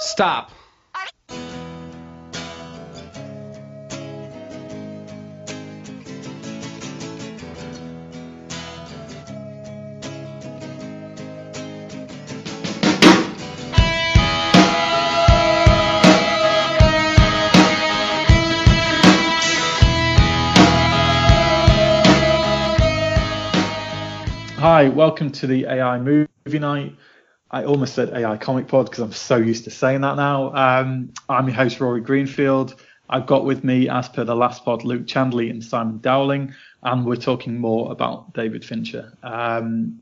Stop. Hi, welcome to the AI Movie Night. I almost said AI Comic Pod because I'm so used to saying that now. Um, I'm your host, Rory Greenfield. I've got with me, as per the last pod, Luke Chandley and Simon Dowling, and we're talking more about David Fincher. Um,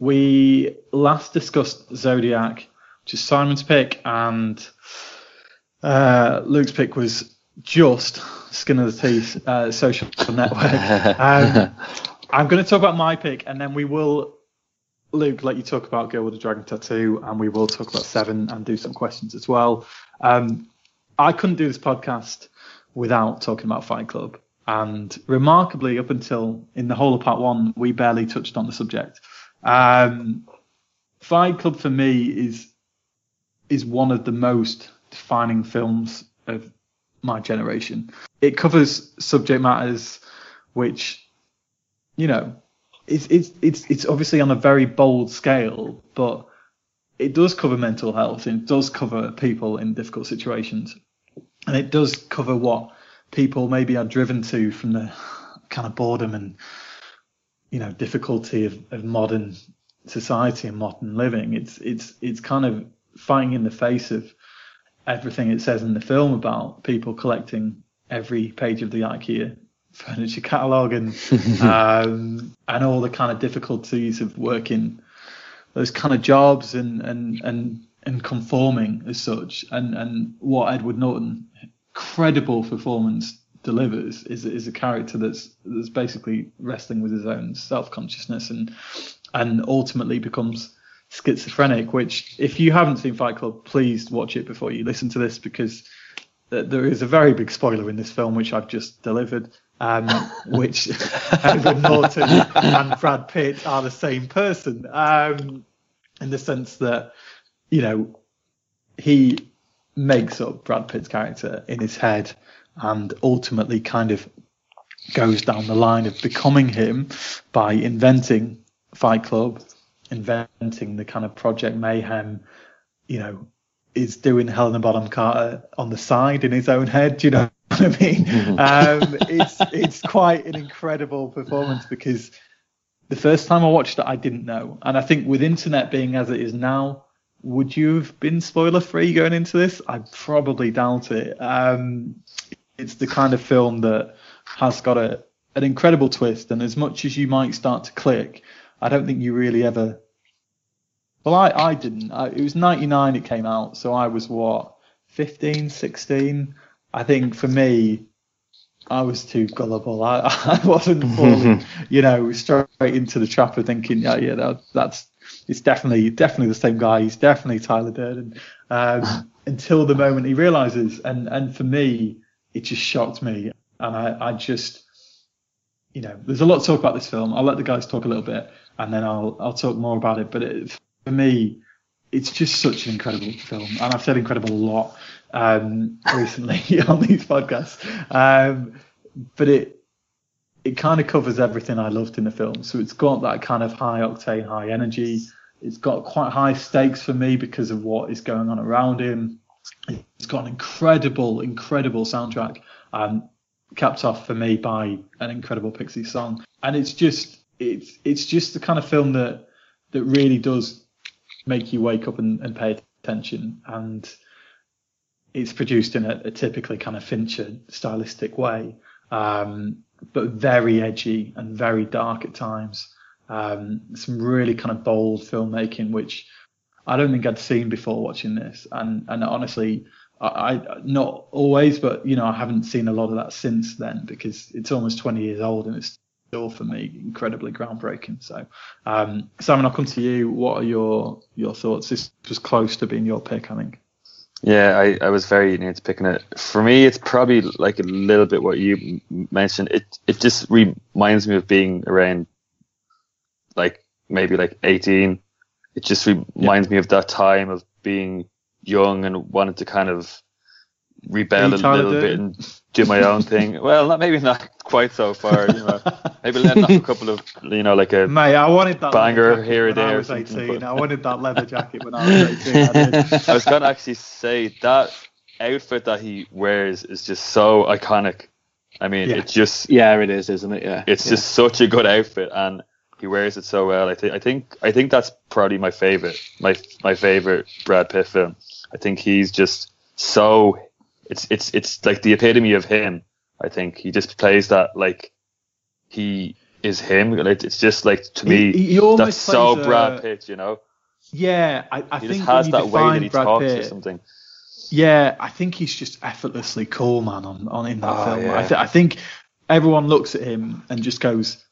we last discussed Zodiac, which is Simon's pick, and uh, Luke's pick was just skin of the teeth, uh, social network. Um, I'm going to talk about my pick, and then we will, Luke, let you talk about Girl with a Dragon Tattoo, and we will talk about Seven and do some questions as well. Um, I couldn't do this podcast without talking about Fight Club, and remarkably, up until in the whole of part one, we barely touched on the subject. Um, Fight Club for me is is one of the most defining films of my generation. It covers subject matters which you know, it's it's it's it's obviously on a very bold scale, but it does cover mental health and it does cover people in difficult situations, and it does cover what people maybe are driven to from the kind of boredom and you know difficulty of, of modern society and modern living. It's it's it's kind of fighting in the face of everything it says in the film about people collecting every page of the IKEA furniture catalogue and um, and all the kind of difficulties of working those kind of jobs and and and and conforming as such and and what Edward Norton credible performance delivers is is a character that's that's basically wrestling with his own self consciousness and and ultimately becomes schizophrenic. Which if you haven't seen Fight Club, please watch it before you listen to this because there is a very big spoiler in this film which I've just delivered um, which Edward Norton and Brad Pitt are the same person, um, in the sense that, you know, he makes up Brad Pitt's character in his head and ultimately kind of goes down the line of becoming him by inventing Fight Club, inventing the kind of Project Mayhem, you know, is doing Helena Bonham Carter on the side in his own head, you know what I mean? um, it's it's quite an incredible performance because the first time I watched it, I didn't know, and I think with internet being as it is now, would you have been spoiler free going into this? I probably doubt it. Um, it's the kind of film that has got a an incredible twist, and as much as you might start to click, I don't think you really ever. Well, I, I didn't. I, it was 99 it came out, so I was what 15, 16. I think for me, I was too gullible. I, I wasn't falling, you know, straight into the trap of thinking, yeah, yeah, that, that's it's definitely definitely the same guy. He's definitely Tyler Durden. Um, until the moment he realizes, and and for me, it just shocked me, and I, I just, you know, there's a lot to talk about this film. I'll let the guys talk a little bit, and then I'll I'll talk more about it. But it, for me, it's just such an incredible film, and I've said incredible a lot um, recently on these podcasts. Um, but it it kind of covers everything I loved in the film. So it's got that kind of high octane, high energy. It's got quite high stakes for me because of what is going on around him. It's got an incredible, incredible soundtrack, um, capped off for me by an incredible Pixie song. And it's just, it's, it's just the kind of film that, that really does make you wake up and, and pay attention. And it's produced in a, a typically kind of Fincher stylistic way, um, but very edgy and very dark at times. Um, some really kind of bold filmmaking, which I don't think I'd seen before watching this. And, and honestly, I, I, not always, but you know, I haven't seen a lot of that since then because it's almost 20 years old and it's still for me incredibly groundbreaking. So, um, Simon, I'll come to you. What are your, your thoughts? This was close to being your pick, I think. Yeah, I, I was very near to picking it. For me, it's probably like a little bit what you mentioned. It it just reminds me of being around, like maybe like 18. It just reminds yeah. me of that time of being young and wanted to kind of rebel a little bit and do my own thing. Well, not maybe not quite so far. You know, maybe let off a couple of, you know, like a Mate, I wanted that banger here or there. I was 18. I wanted that leather jacket when I was 18. I, I was gonna actually say that outfit that he wears is just so iconic. I mean, yeah. it's just yeah, it is, isn't it? Yeah, it's yeah. just such a good outfit, and he wears it so well. I think, I think, I think that's probably my favorite, my my favorite Brad Pitt film. I think he's just so it's it's it's like the epitome of him. I think he just plays that like he is him. It's just like to me he, he that's so a, Brad Pitt, you know. Yeah, I, I he think just has that way that he Brad talks Pitt, or something. Yeah, I think he's just effortlessly cool, man. On, on in that Oh, film, yeah. I, th- I think everyone looks at him and just goes,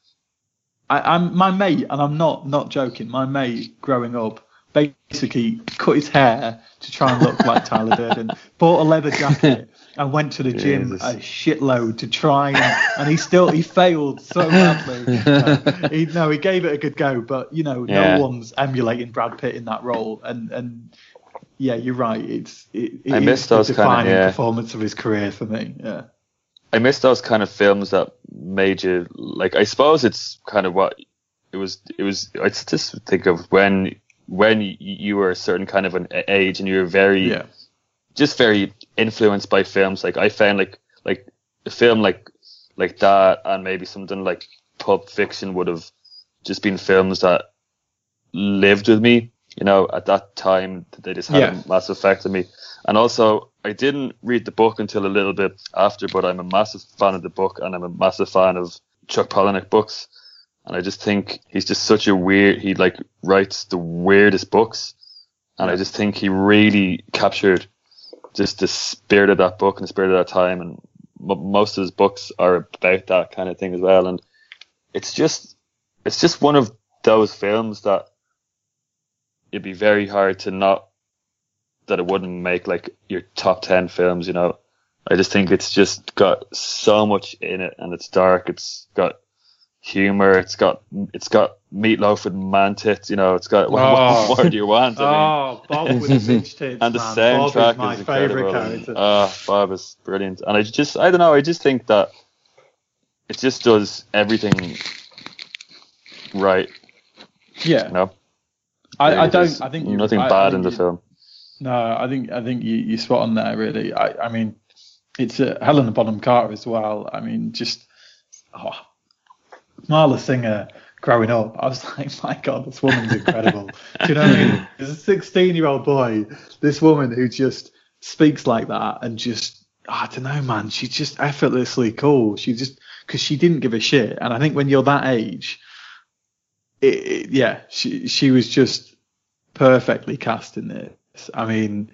I, "I'm my mate," and I'm not not joking. My mate growing up basically cut his hair to try and look like Tyler Durden, bought a leather jacket, and went to the gym Jesus. a shitload to try and, and he still he failed so badly. Uh, he, no, he gave it a good go, but you know, Yeah. no one's emulating Brad Pitt in that role, and and yeah, you're right. It's it, it I is miss the those kinda- defining yeah. performance of his career for me. Yeah. I miss those kind of films that made you like. I suppose it's kind of what it was. It was. I just think of when when you, were a certain kind of an age and you were very Yeah. just very influenced by films. Like I found like like a film like like that and maybe something like Pulp Fiction would have just been films that lived with me. You know, at that time they just had Yeah. a massive effect on me. And also, I didn't read the book until a little bit after, but I'm a massive fan of the book and I'm a massive fan of Chuck Palahniuk books. And I just think he's just such a weird, he like writes the weirdest books. And I just think he really captured just the spirit of that book and the spirit of that time. And m- most of his books are about that kind of thing as well. And it's just, it's just one of those films that it'd be very hard to not, that it wouldn't make like your top 10 films, you know. I just think it's just got so much in it and it's dark. It's got humor. It's got, it's got meatloaf with man tits, you know, it's got, what, Oh. what more do you want? I mean, Oh, Bob with the bitch tits, and the man. Bob soundtrack is my is favorite incredible. character. Ah, Bob is brilliant. And I just, I don't know, I just think that it just does everything right, yeah, you know. I, I don't. I think you- nothing I- I bad think in the you- film. No, I think I think you you spot on there. Really, I I mean, it's uh, Helena Bonham Carter as well. I mean, just oh, Marla Singer growing up, I was like, my God, this woman's incredible. Do you know what I mean? As a 16 year old boy, this woman who just speaks like that and just, I don't know, man, she's just effortlessly cool. She just, because she didn't give a shit. And I think when you're that age, it, it, yeah, she she was just perfectly cast in this. I mean,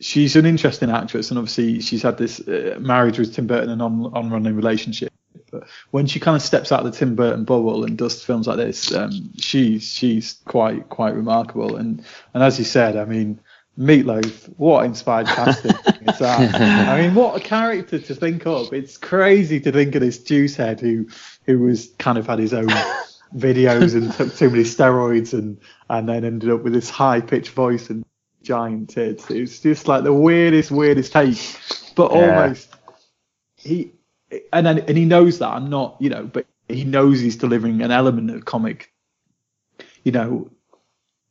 she's an interesting actress, and obviously she's had this uh, marriage with Tim Burton and on on running relationship. But when she kind of steps out of the Tim Burton bubble and does films like this, um, she's she's quite quite remarkable. And and as you said, I mean, Meatloaf, what inspired casting is that? I mean, what a character to think of. It's crazy to think of this juice head who who was kind of had his own videos and took too many steroids and and then ended up with this high pitched voice and giant tits. It's just like the weirdest, weirdest take, but Yeah. almost he and then and he knows that I'm not, you know, but he knows he's delivering an element of comic, you know,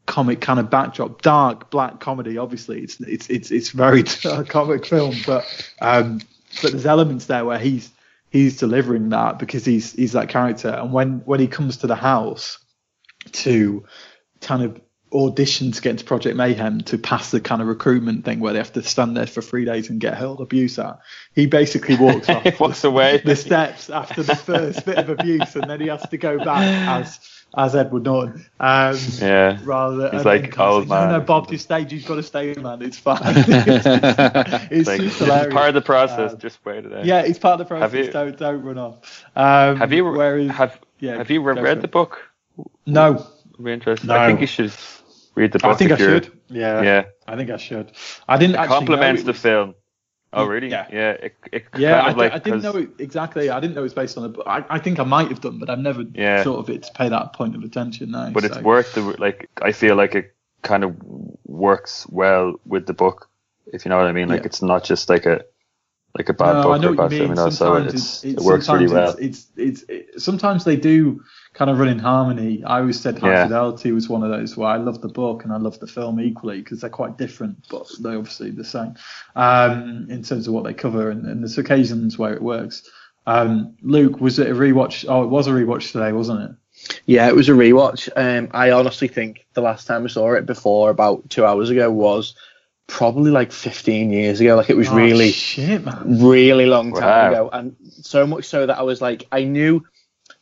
comic kind of backdrop, dark black comedy. Obviously, it's it's it's it's very comic film, but um, but there's elements there where he's he's delivering that because he's he's that character. And when when he comes to the house to kind of audition to get into Project Mayhem to pass the kind of recruitment thing where they have to stand there for three days and get hurled abuse at. He basically walks off walks away the steps after the first bit of abuse, and then he has to go back as as Edward Norton. Um, Yeah. Rather than He's like, of "Oh, say, no, no, man." Bob, just stay. You've got to stay, man. It's fine. it's just, it's Like, hilarious. part of the process. Um, just wait it out. yeah, it's part of the process. You- don't don't run off. Um, Have you Whereas, have yeah, have you for read the book? No, Be interested. No. I think you should read the book. I think I should. Yeah, Yeah. I think I should. I didn't It actually complements the it was- film. Oh really? Yeah. Yeah. It, it Yeah, kind I, of di- like I didn't 'cause- know it exactly. I didn't know it was based on a book. I, I think I might have done, but I've never Yeah. thought of it to pay that point of attention now. but it's worth the like. I feel like it kind of works well with the book, if you know what I mean. Like Yeah. it's not just like a like a bad No, book or a bad film, you know. So it's, it's, it works really well. It's, it's, it's, sometimes they do kind of run in harmony. I always said High Yeah. Fidelity was one of those where I love the book and I love the film equally because they're quite different, but they're obviously the same um, in terms of what they cover. And, and there's occasions where it works. Um, Luke, was it a rewatch? Oh, it was a rewatch today, wasn't it? Yeah, it was a rewatch. Um, I honestly think the last time I saw it before, about two hours ago, was probably like 15 years ago. Like it was Oh, really, shit, man. really long time Wow. ago, and so much so that I was like, I knew.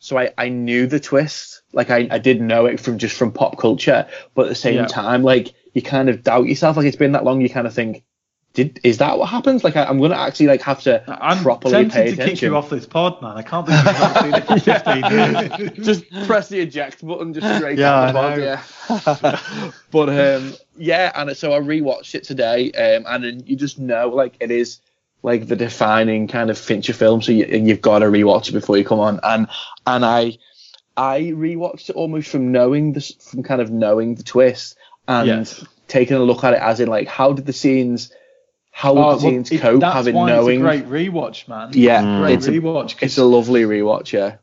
So I, I knew the twist, like I, I did know it from just from pop culture, but at the same Yeah. time, like you kind of doubt yourself. Like it's been that long, you kind of think, did is that what happens? Like I, I'm gonna actually like have to I'm properly tempted pay to kick you off this pod, man. I can't believe you've not seen it for 15 years. just press the eject button just straight Yeah, out the pod, yeah. but um, yeah, and so I rewatched it today, um, and then you just know like it is like the defining kind of Fincher film, so you, you've got to rewatch it before you come on, and and I I rewatched it almost from knowing this, from kind of knowing the twist and Yes. taking a look at it as in like how did the scenes, how would Oh, the well, scenes it- cope that's having knowing. It's a great rewatch, man. Yeah, great it's a- rewatch. It's a lovely rewatch, yeah.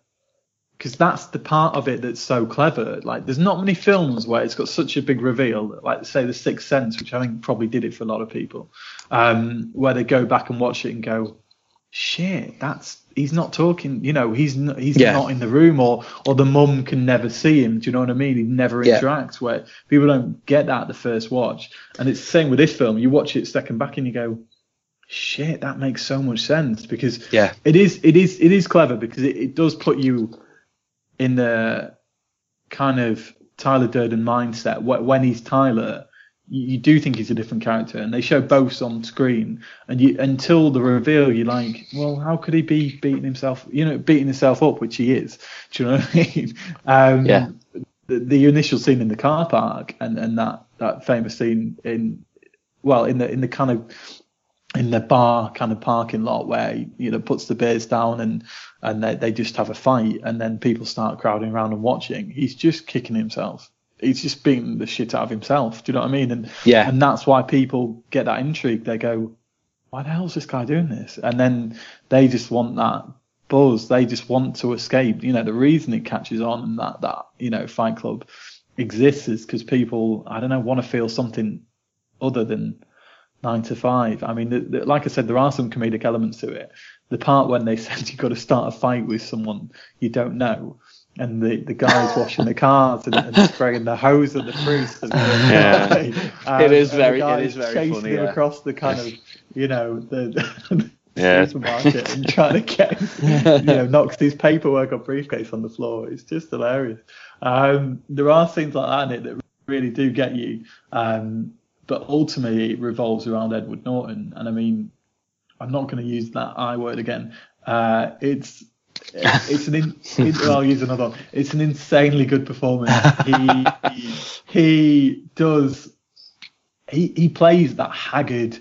Because that's the part of it that's so clever. Like, there's not many films where it's got such a big reveal. Like, say, The Sixth Sense, which I think probably did it for a lot of people, um, where they go back and watch it and go, "Shit, that's he's not talking. You know, he's not, he's Yeah. not in the room, or or the mum can never see him. Do you know what I mean? He never Yeah. interacts. Where people don't get that the first watch, and it's the same with this film. You watch it second back and you go. Shit, that makes so much sense because Yeah. it is it is it is clever because it, it does put you in the kind of Tyler Durden mindset. When he's Tyler, you, do think he's a different character, and they show both on screen. And you until the reveal, you're like, well, how could he be beating himself? You know, beating himself up, which he is. Do you know what I mean? Um, Yeah. The, the initial scene in the car park, and and that that famous scene in well in the in the kind of in the bar kind of parking lot where he, you know puts the beers down and and they, they just have a fight and then people start crowding around and watching he's just kicking himself he's just beating the shit out of himself do you know what i mean and Yeah. and that's why people get that intrigue they go why the hell's this guy doing this and then they just want that buzz they just want to escape you know the reason it catches on and that that you know fight club exists is because people i don't know want to feel something other than nine to five. I mean, the, the, like I said, there are some comedic elements to it. The part when they said you've got to start a fight with someone you don't know, and the, the guy's washing the cars and, and spraying the hose at the priest. And, Yeah. um, It is very- it is very chasing funny, him yeah. across the kind of, you know, the. Yeah. supermarket and trying to get, you know, knocks his paperwork or briefcase on the floor. It's just hilarious. Um, there are things like that in it that really do get you. Um, but ultimately, it revolves around Edward Norton. And I mean, I'm not going to use that I word again. Uh, it's it's an in, it, I'll use another one. It's an insanely good performance. He he, he does he he plays that haggard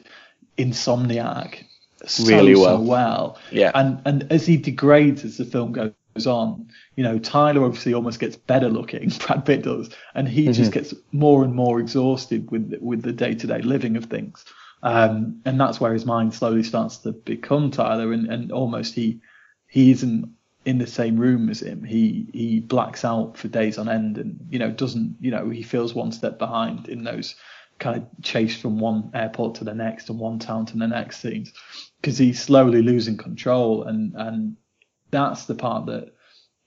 insomniac so, Really so well. well. Yeah. And and as he degrades as the film goes on, you know, Tyler obviously almost gets better looking, Brad Pitt does, and he Mm-hmm. just gets more and more exhausted with with the day to day living of things. Um, and that's where his mind slowly starts to become Tyler, and, and almost he he isn't in the same room as him, he he blacks out for days on end, and you know doesn't you know he feels one step behind in those kind of chase from one airport to the next and one town to the next scenes because he's slowly losing control, and and that's the part that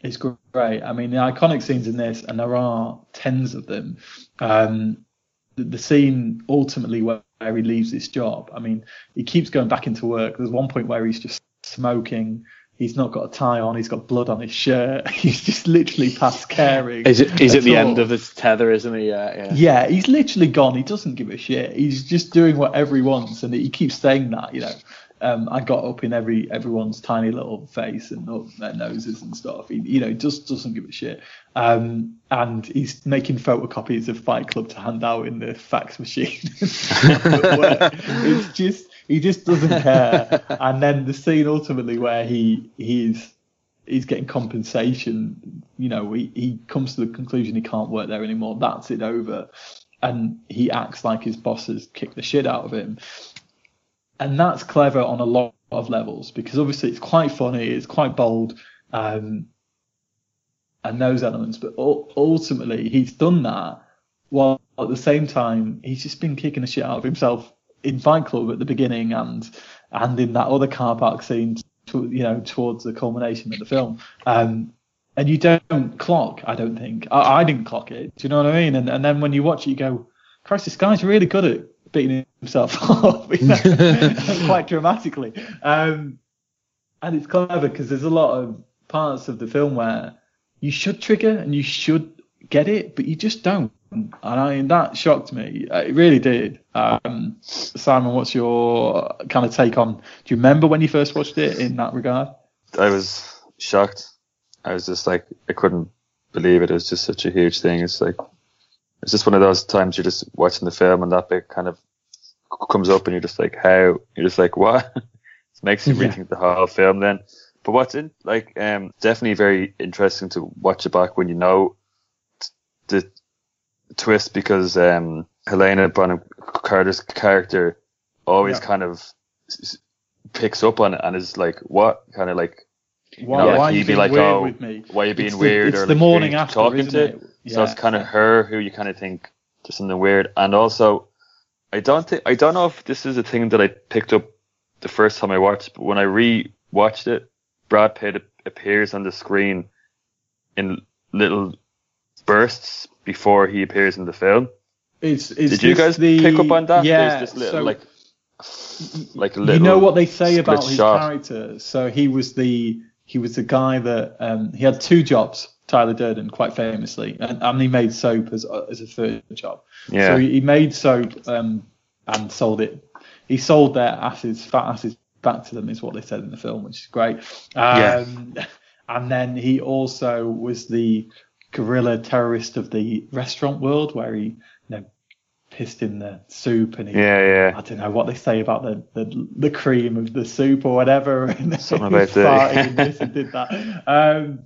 is great. I mean, the iconic scenes in this, and there are tens of them. Um, the, the scene ultimately where, where he leaves his job. I mean, he keeps going back into work. There's one point where he's just smoking. He's not got a tie on. He's got blood on his shirt. He's just literally past caring. Is it? He's at the all. end of his tether, isn't he? Yeah, yeah. Yeah, he's literally gone. He doesn't give a shit. He's just doing whatever he wants, and he keeps saying that. You know, um, I got up in every everyone's tiny little face and up their noses and stuff. He, you know, just doesn't give a shit. Um, and he's making photocopies of Fight Club to hand out in the fax machine. it's just he just doesn't care. and then the scene ultimately where he he's he's getting compensation. You know, he, he comes to the conclusion he can't work there anymore. That's it over. And he acts like his boss has kicked the shit out of him. And that's clever on a lot of levels because obviously it's quite funny, it's quite bold, um, and those elements. But ultimately, he's done that while at the same time he's just been kicking the shit out of himself in Fight Club at the beginning and and in that other car park scene, to, you know, towards the culmination of the film. Um, and you don't clock, I don't think. I, I didn't clock it. Do you know what I mean? And and then when you watch it, you go, Christ, this guy's really good at beating himself up, you know, quite dramatically. Um, and it's clever because there's a lot of parts of the film where you should trigger and you should get it, but you just don't. And I mean, that shocked me. Uh, It really did. Um, Simon, what's your kind of take on? Do you remember when you first watched it in that regard? I was shocked. I was just like, I couldn't believe it. It was just such a huge thing. It's like, it's just one of those times you're just watching the film and that bit kind of comes up and you're just like, how? You're just like, what? it makes you Yeah. rethink the whole film then. But what's in, like, um, definitely very interesting to watch it back when you know t- the twist because, um, Helena Bonham Carter's character always Yeah. kind of s- picks up on it and is like, what? Kind of like, Why, know, why are you he'd be being like, weird oh, with me? why are you being It's the- weird it's or the like, morning you after, talking to? it? So it's kind of her who you kind of think there's something weird. And also, I don't think I don't know if this is a thing that I picked up the first time I watched, but when I re-watched it, Brad Pitt appears on the screen in little bursts before he appears in the film. Is, is Did you guys the, pick up on that? Yeah. Little so like like a little you know what they say about his shot. character. So he was the he was the guy that um, he had two jobs. Tyler Durden, quite famously, and, and he made soap as as a third job. Yeah. So he, made soap um, and sold it. He sold their asses, fat asses, back to them, is what they said in the film, which is great. Um, And then he also was the guerrilla terrorist of the restaurant world, where he you know pissed in the soup and he Yeah, yeah. I don't know what they say about the, the the cream of the soup or whatever. And Something about the- farted and this and did that. Um,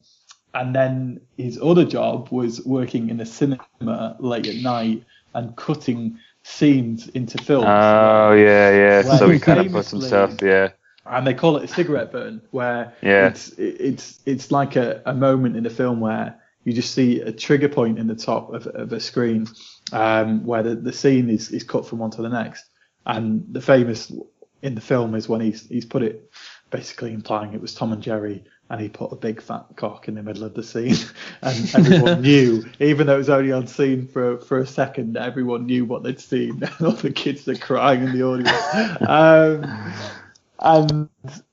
and then his other job was working in a cinema late at night and cutting scenes into films. Oh yeah, yeah. So he kind of puts himself, yeah. and they call it a cigarette burn, where Yeah. it's it's it's like a, a moment in a film where you just see a trigger point in the top of, of a screen, um, where the, the scene is, is cut from one to the next, and the famous in the film is when he's he's put it basically implying it was Tom and Jerry. And he put a big fat cock in the middle of the scene, and everyone knew, even though it was only on scene for for a second, everyone knew what they'd seen. All the kids are crying in the audience. Um, and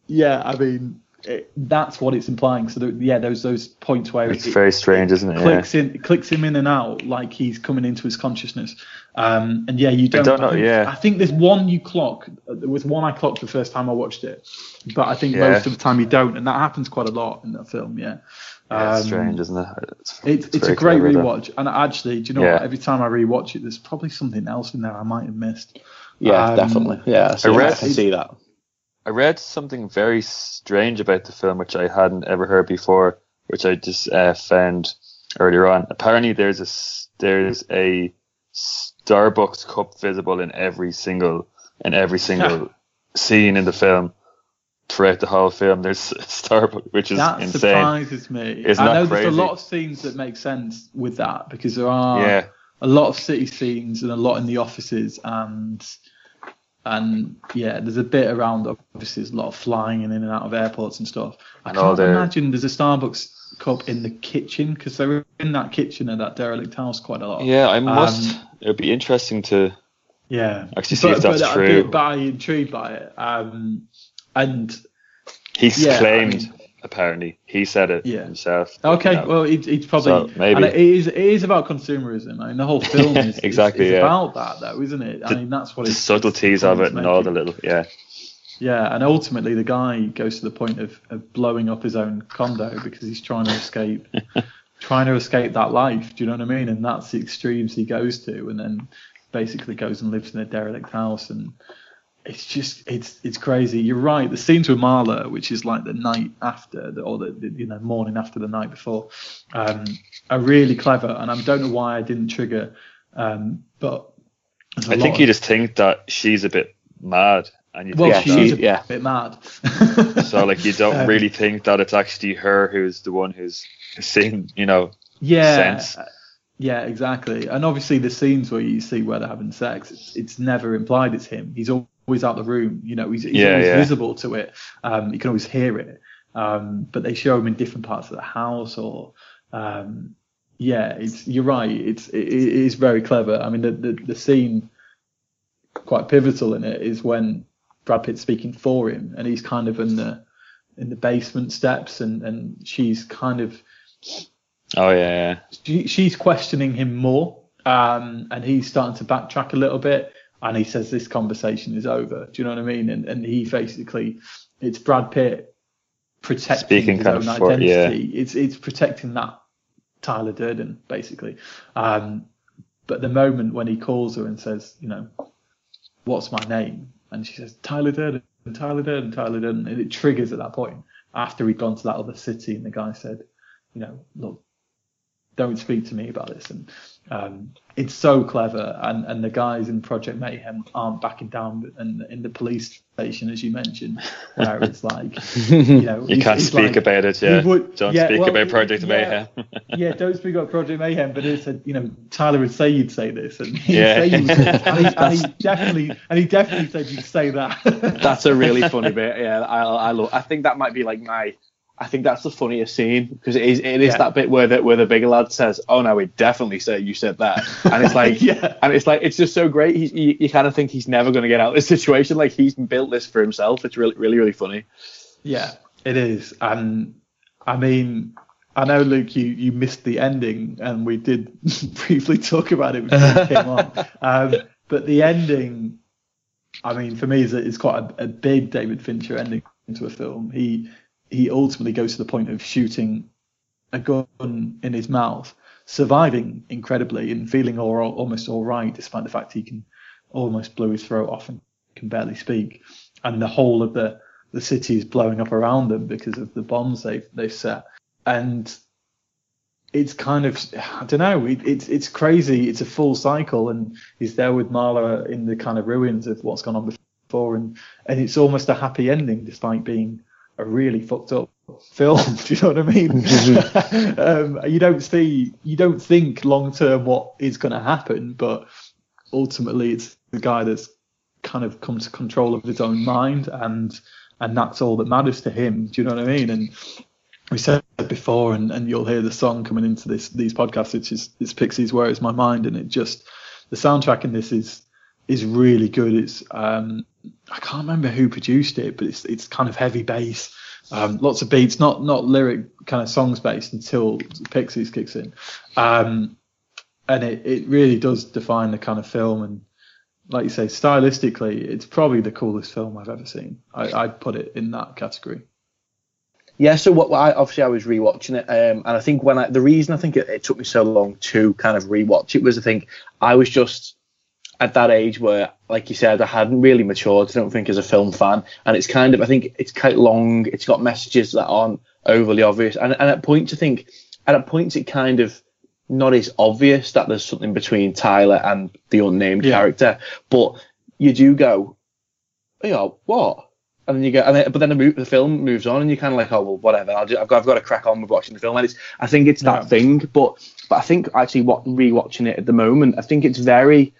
yeah, I mean, it, that's what it's implying. So that, yeah, those those points where It's it, very strange, isn't it? Yeah. clicks in, clicks him in and out like he's coming into his consciousness. Um, and yeah, you don't. don't know, think, yeah. I think there's one you clock. There was one I clocked the first time I watched it, but I think Yeah. most of the time you don't, and that happens quite a lot in that film. Yeah. Yeah, it's Um, strange, isn't it? It's, It's, it's, a great clever, though. rewatch, and actually, do you know Yeah. what? Every time I rewatch it, there's probably something else in there I might have missed. Yeah, Um, definitely. Yeah, so I I, read- can see that. I read something very strange about the film, which I hadn't ever heard before, which I just uh, found earlier on. Apparently, there's a there's a Starbucks cup visible in every single in every single scene in the film. throughout the whole film. There's Starbucks, which is that insane. surprises me. Isn't I know there's a lot of scenes that make sense with that because there are Yeah. a lot of city scenes and a lot in the offices and and yeah, there's a bit around Obviously, there's a lot of flying in and out of airports and stuff. I And can't imagine there's a Starbucks cup in the kitchen because they're in that kitchen of that derelict house quite a lot. Yeah, I must. Um, it would be interesting to. Yeah, Actually see if that's but I'd true. be- But I'm intrigued by it. Um, and He's Yeah, I claimed, mean- apparently. He said it Yeah. himself. Okay, you know. well, it, it's probably So, maybe. and it is it is about consumerism. I mean, the whole film is Exactly, is, is yeah. about that, though, isn't it? I mean, that's what the it's, subtleties it's of it and all the little. Yeah. Yeah, and ultimately the guy goes to the point of, of blowing up his own condo because he's trying to escape, trying to escape that life. Do you know what I mean? And that's the extremes he goes to, and then basically goes and lives in a derelict house, and it's just it's it's crazy. You're right. The scenes with Marla, which is like the night after, the, or the, the you know morning after the night before, um, are really clever, and I don't know why I didn't trigger, um, but I think of- you just think that she's a bit mad. And you well, think she that, is a yeah. bit mad. so like you don't Um, really think that it's actually her who's the one who's seeing, you know, yeah, sense. yeah, exactly. And obviously, the scenes where you see where they're having sex, it's, it's never implied it's him. He's always out the room. You know, he's, he's Yeah, always yeah. visible to it. Um, you can always hear it. Um, but they show him in different parts of the house, or um, yeah, it's you're right. It's it, it is very clever. I mean, the, the the scene quite pivotal in it is when Brad Pitt's speaking for him, and he's kind of in the in the basement steps, and and she's kind of Oh yeah, yeah. she, she's questioning him more, um, and he's starting to backtrack a little bit. And he says this conversation is over. Do you know what I mean? And and he basically, it's Brad Pitt protecting Speaking his kind own of for- identity. It's it's protecting that Tyler Durden basically. Um, but the moment when he calls her and says, you know, what's my name? And she says Tyler Durden, Tyler Durden, Tyler Durden, and it triggers at that point after he'd gone to that other city and the guy said, you know, look, don't speak to me about this. And um, it's so clever. And, and the guys in Project Mayhem aren't backing down. And in the police station, as you mentioned, where it's like, you know, You can't he's speak like- about it, yeah. would- Don't yeah, speak well, about Project yeah, Mayhem. yeah, don't speak about Project Mayhem, but it said, you know, Tyler would say you'd say this, and he'd Yeah. say you would, and, he, and he definitely, and he definitely said you'd say that. That's a really funny bit. Yeah, I, I love. I think that might be like my. I think that's the funniest scene because it is. It is Yeah. that bit where the where the bigger lad says, "Oh no, we definitely say you said that," and it's like, Yeah. and it's like it's just so great. He's, you, you kind of think he's never going to get out of this situation. Like he's built this for himself. It's really, really, really funny. Yeah, it is. And I mean, I know, Luke, you, you missed the ending, and we did briefly talk about it before you came on. Um, but the ending, I mean, for me, is, is quite a, a big David Fincher ending to a film. He he ultimately goes to the point of shooting a gun in his mouth, surviving incredibly and feeling all, almost all right, despite the fact he can almost blow his throat off and can barely speak. And the whole of the the city is blowing up around them because of the bombs they've they've set. And it's kind of I don't know. It, it's it's crazy. It's a full cycle, and he's there with Marla in the kind of ruins of what's gone on before, and and it's almost a happy ending despite being a really fucked up film. Do you know what I mean? um, you don't see, you don't think long term what is going to happen, but ultimately it's the guy that's kind of come to control of his own mind, and and that's all that matters to him. Do you know what I mean? And we said before, and, and you'll hear the song coming into this these podcasts. It's just it's Pixies, Where Is My Mind, and it just the soundtrack in this is is really good. It's um I can't remember who produced it, but it's it's kind of heavy bass, um, lots of beats, not not lyric kind of songs based until Pixies kicks in, um, and it it really does define the kind of film and. Like you say, stylistically, it's probably the coolest film I've ever seen. I, I'd put it in that category. Yeah, so what I obviously I was rewatching it, um, and I think when I the reason I think it, it took me so long to kind of rewatch it was I think I was just at that age where, like you said, I hadn't really matured. I don't think as a film fan, and it's kind of I think it's quite long. It's got messages that aren't overly obvious, and, and at points I think and at points it kind of not as obvious that there's something between Tyler and the unnamed Yeah. character, but you do go, oh, yeah, what? and then you go, and then, but then the, mo- the film moves on, and you're kind of like, oh well, whatever. I'll just, I've got I've got to crack on with watching the film, and it's I think it's that Yeah. thing, but but I think actually what rewatching it at the moment, I think it's very,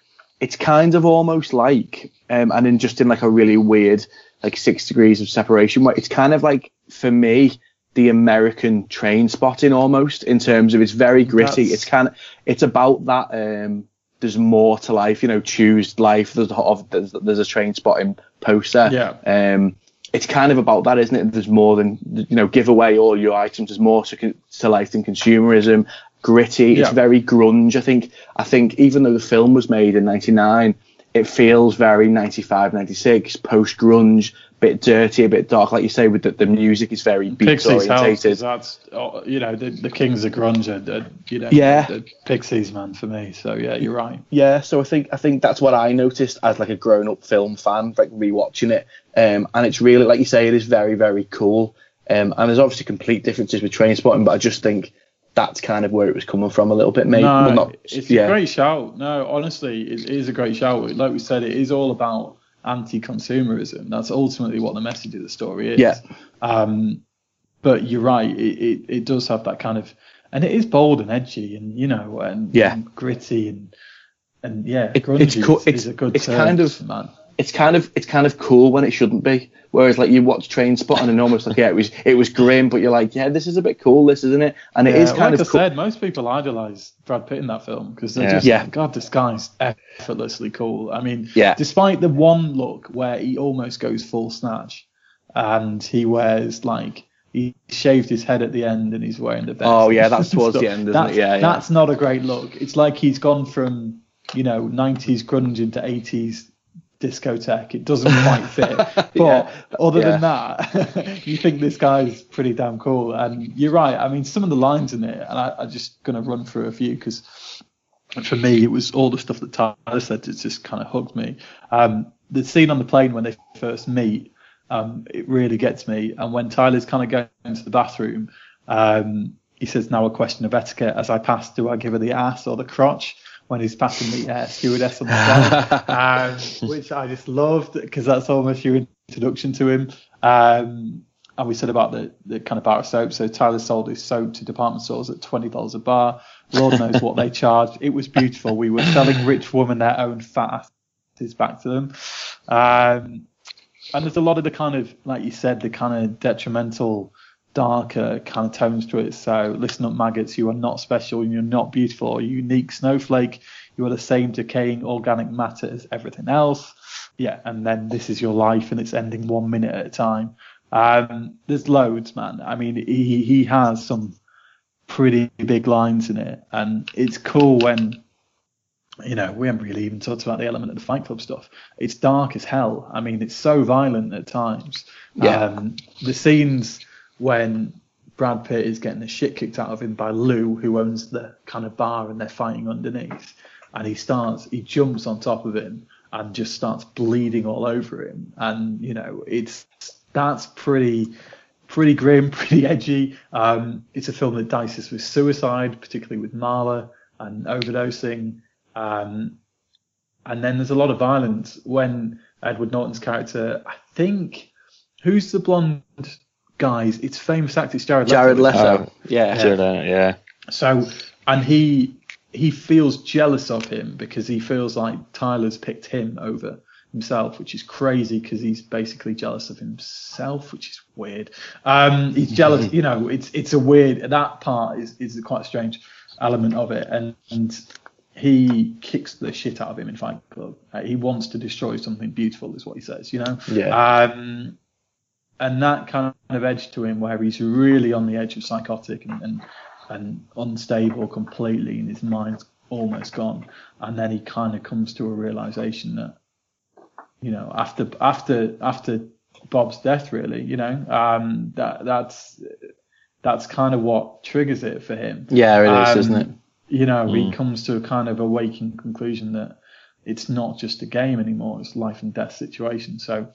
it's kind of almost like, um, and in just in like a really weird like six degrees of separation, where it's kind of like for me the American Trainspotting almost in terms of it's very gritty. That's- It's kind of it's about that. um there's more to life, you know, choose life. There's a, of, there's, there's a Trainspotting poster. Yeah. Um, it's kind of about that, isn't it? There's more than you know, give away all your items. There's more to, to life than consumerism. Gritty. It's Yeah. very grunge. I think. I think even though the film was made in '99, it feels very 95, 96, post grunge, a bit dirty, a bit dark, like you say. With the, the music is very beat Pixies help 'cause orientated. that's oh, you know the, the kings of grunge are, are, you know Yeah. the Pixies man for me. So yeah, you're right. Yeah, so I think I think that's what I noticed as like a grown up film fan, like rewatching it. Um, and it's really like you say, it is very very cool. Um, and there's obviously complete differences with Trainspotting, but I just think that's kind of where it was coming from a little bit, maybe. No, well, not, it's yeah, a great shout. No, honestly, it is a great shout. Like we said, it is all about anti-consumerism. That's ultimately what the message of the story is. Yeah. Um, but you're right. It, it it does have that kind of, and it is bold and edgy, and you know, and, Yeah. and gritty, and and yeah, It- grungy it's cool- is, it's- a good it's term, kind of- man. It's kind of it's kind of cool when it shouldn't be. Whereas like you watch Train Spot and almost like yeah, it was it was grim, but you're like yeah, this is a bit cool, this isn't it? And it Yeah, is kind like of I cool. said, most people idolize Brad Pitt in that film because they're Yeah. just, Yeah. God, this guy's effortlessly cool. I mean, Yeah. despite the one look where he almost goes full snatch and he wears like, he shaved his head at the end and he's wearing the vest. Oh, yeah, that's towards the end, isn't it? that's, Yeah, yeah. That's not a great look. It's like he's gone from, you know, 90s grunge into 80s discotheque. It doesn't quite fit. But Yeah. other Yeah. than that, you think this guy's pretty damn cool. And you're right. I mean, some of the lines in it, and I, I'm just going to run through a few because for me, it was all the stuff that Tyler said. It just kind of hugged me. Um, the scene on the plane when they first meet, um, it really gets me. And when Tyler's kind of going to the bathroom, um, he says, "Now a question of etiquette. As I pass, do I give her the ass or the crotch?" When he's passing the uh, stewardess on the flight, um, which I just loved because that's almost your introduction to him. Um, and we said about the, the kind of bar of soap. So Tyler sold his soap to department stores at twenty dollars a bar. Lord knows what they charged. It was beautiful. We were selling rich women their own fat asses back to them. Um, and there's a lot of the kind of, like you said, the kind of detrimental, darker kind of tones to it. So listen up, maggots. You are not special. You're not beautiful or unique snowflake. You are the same decaying organic matter as everything else. Yeah, and then this is your life, and it's ending one minute at a time. Um, there's loads, man. I mean, he he has some pretty big lines in it, and it's cool when you know we haven't really even talked about the element of the Fight Club stuff. It's dark as hell. I mean, it's so violent at times. Yeah. Um, the scenes when Brad Pitt is getting the shit kicked out of him by Lou, who owns the kind of bar, and they're fighting underneath, and he starts, he jumps on top of him and just starts bleeding all over him, and you know, it's that's pretty pretty grim, pretty edgy. Um, it's a film that dices with suicide, particularly with Marla and overdosing. Um, and then there's a lot of violence when Edward Norton's character, I think, who's the blonde guys? It's famous actor, it's Jared Leto. Jared isn't? Leto. Oh. yeah. Sure, then, yeah. So, and he he feels jealous of him because he feels like Tyler's picked him over himself, which is crazy because he's basically jealous of himself, which is weird. Um, he's jealous, you know. It's it's a weird that part is is quite a strange element of it, and and he kicks the shit out of him in Fight Club. Uh, he wants to destroy something beautiful, is what he says, you know. Yeah. Um, and that kind of edge to him where he's really on the edge of psychotic and, and and unstable completely and his mind's almost gone. And then he kind of comes to a realization that you know after after after Bob's death really you know um that that's that's kind of what triggers it for him. Yeah, it is, Um, isn't it? you know he comes to a kind of a waking conclusion that it's not just a game anymore it's life and death situation. So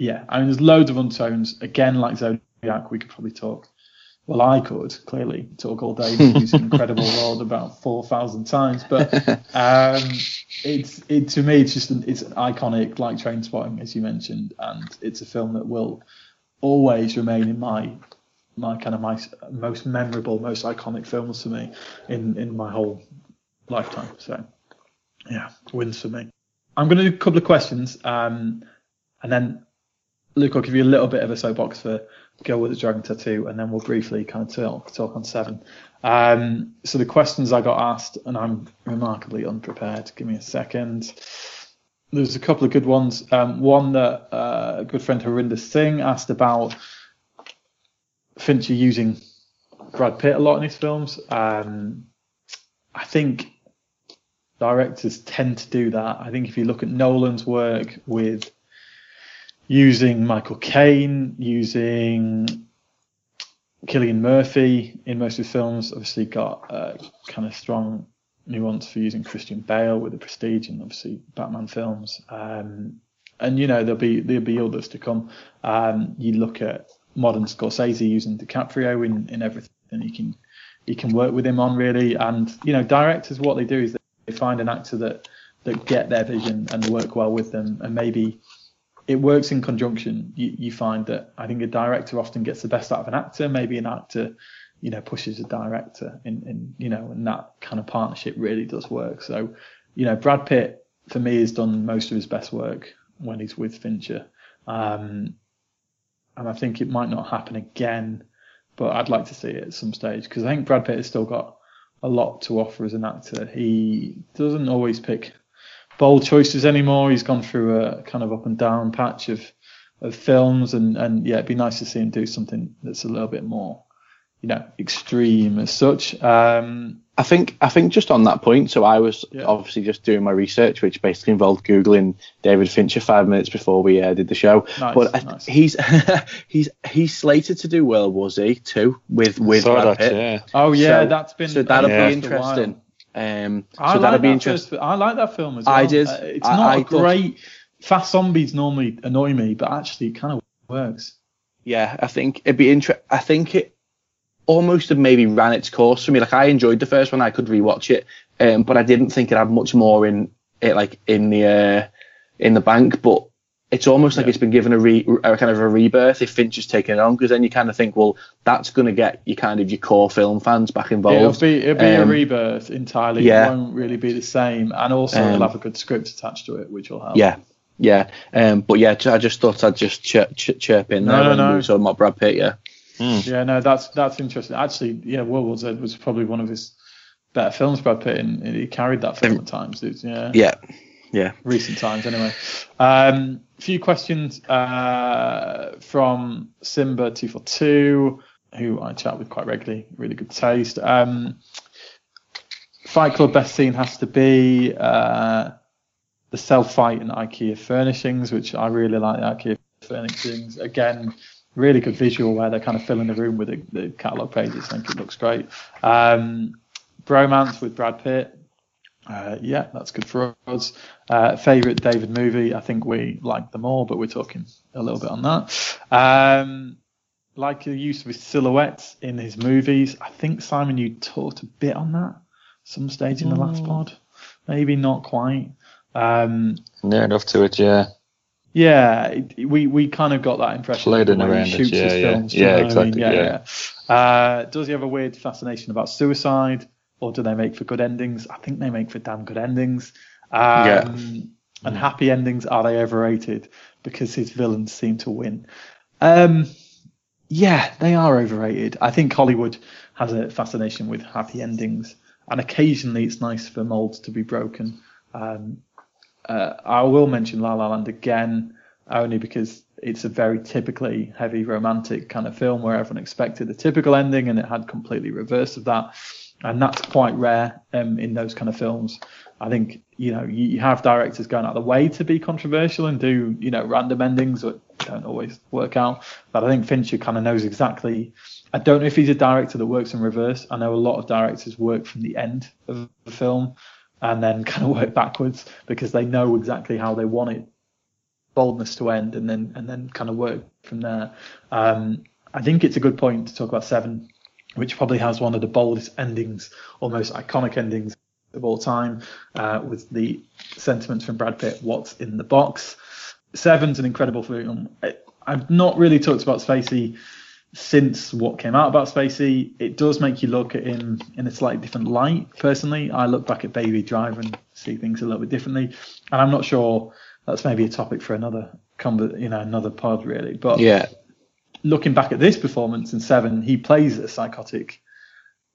yeah, I mean, there's loads of undertones. Again, like Zodiac, we could probably talk well, I could clearly talk all day use Incredible World about four thousand times, but um, it's it to me it's just an, it's iconic like Trainspotting as you mentioned, and it's a film that will always remain in my my kind of my most memorable, most iconic films for me in in my whole lifetime. So yeah, wins for me. I'm going to do a couple of questions, um, and then Luke, I'll give you a little bit of a soapbox for Girl with the Dragon Tattoo, and then we'll briefly kind of talk, talk on Seven. Um, so the questions I got asked, and I'm remarkably unprepared. Give me a second. There's a couple of good ones. Um, one that uh, a good friend Harinder Singh asked about Fincher using Brad Pitt a lot in his films. Um, I think directors tend to do that. I think if you look at Nolan's work with using Michael Caine, using Cillian Murphy in most of his films, obviously got a kind of strong nuance for using Christian Bale with the Prestige and obviously Batman films. Um, and you know there'll be there'll be others to come. Um, you look at modern Scorsese using DiCaprio in, in everything he can he can work with him on really. And you know directors what they do is they find an actor that that get their vision and work well with them, and maybe it works in conjunction. You, you find that I think a director often gets the best out of an actor. Maybe an actor, you know, pushes a director, in, in you know, and that kind of partnership really does work. So, you know, Brad Pitt for me has done most of his best work when he's with Fincher. Um, and I think it might not happen again, but I'd like to see it at some stage because I think Brad Pitt has still got a lot to offer as an actor. He doesn't always pick bold choices anymore. He's gone through a kind of up and down patch of of films, and and yeah, it'd be nice to see him do something that's a little bit more, you know, extreme as such. Um, I think I think just on that point, so I was Yeah. obviously just doing my research, which basically involved googling David Fincher five minutes before we uh, did the show. Nice, but I, nice. he's he's he's slated to do World War Z too with with Saw Brad that, Pitt. yeah. oh yeah, So- that's been so that'll Yeah. be announced a interesting. Um, so I like that'll be that interesting. first- I like that film as I well. did. Uh, it's I- not I a thought- great. Fast zombies normally annoy me, but actually it kind of works. Yeah, I think it'd be interesting. I think it almost maybe ran its course for me. Like I enjoyed the first one, I could rewatch it, um, but I didn't think it had much more in it, like in the uh, in the bank. But it's almost like Yeah. it's been given a, re, a kind of a rebirth if Fincher's taken it on, because then you kind of think, well, that's going to get you kind of your core film fans back It'll involved. be it'll be a Um, rebirth entirely. yeah. It won't really be the same, and also Um, it'll have a good script attached to it, which will help. Yeah, yeah. Um, but yeah, I just thought I'd just chirp, chirp, chirp in No, there no, when no. we were talking about Brad Pitt. Yeah, Yeah, no, that's that's interesting. Actually, yeah, World War Z was probably one of his better films. Brad Pitt, and he carried that film at times. It's, yeah, yeah, yeah. recent times anyway. Um, few questions uh, from Simba two four two, who I chat with quite regularly. Really good taste. Um, Fight Club best scene has to be uh, the self fight and IKEA furnishings, which I really like. IKEA furnishings again. Really good visual where they're kind of filling the room with the, the catalog pages. I think it looks great. Um, bromance with Brad Pitt. Uh, yeah, that's good for us. Uh, favorite David movie? I think we like them all, but we're talking a little bit on that. Um, like the use of his silhouettes in his movies. I think Simon, you talked a bit on that some stage in the last pod. Maybe not quite. Um, Near enough to it, yeah. yeah, we we kind of got that impression Played in way around he it, yeah, his yeah. films. Yeah, you know what I mean? exactly, Yeah, yeah. Uh, does he have a weird fascination about suicide, or do they make for good endings? I think they make for damn good endings. Um, Yeah. And happy endings are they overrated because his villains seem to win? Um, yeah, they are overrated. I think Hollywood has a fascination with happy endings, and occasionally it's nice for molds to be broken. Um, uh, I will mention La La Land again, only because it's a very typically heavy romantic kind of film where everyone expected a typical ending and it had completely reverse of that. And that's quite rare um, in those kind of films. I think, you know, you, have directors going out of the way to be controversial and do, you know, random endings that don't always work out. But I think Fincher kind of knows exactly. I don't know if he's a director that works in reverse. I know a lot of directors work from the end of the film and then kind of work backwards because they know exactly how they want it boldness to end and then and then kind of work from there. Um, I think it's a good point to talk about Seven which probably has one of the boldest endings, almost iconic endings of all time, uh, with the sentiments from Brad Pitt, "What's in the box." Seven's an incredible film. I've not really talked about Spacey since what came out about Spacey. It does make you look at him in a slightly different light. Personally, I look back at Baby Driver and see things a little bit differently, and I'm not sure that's maybe a topic for another, you know, another pod really. But yeah, looking back at this performance in Seven, he plays a psychotic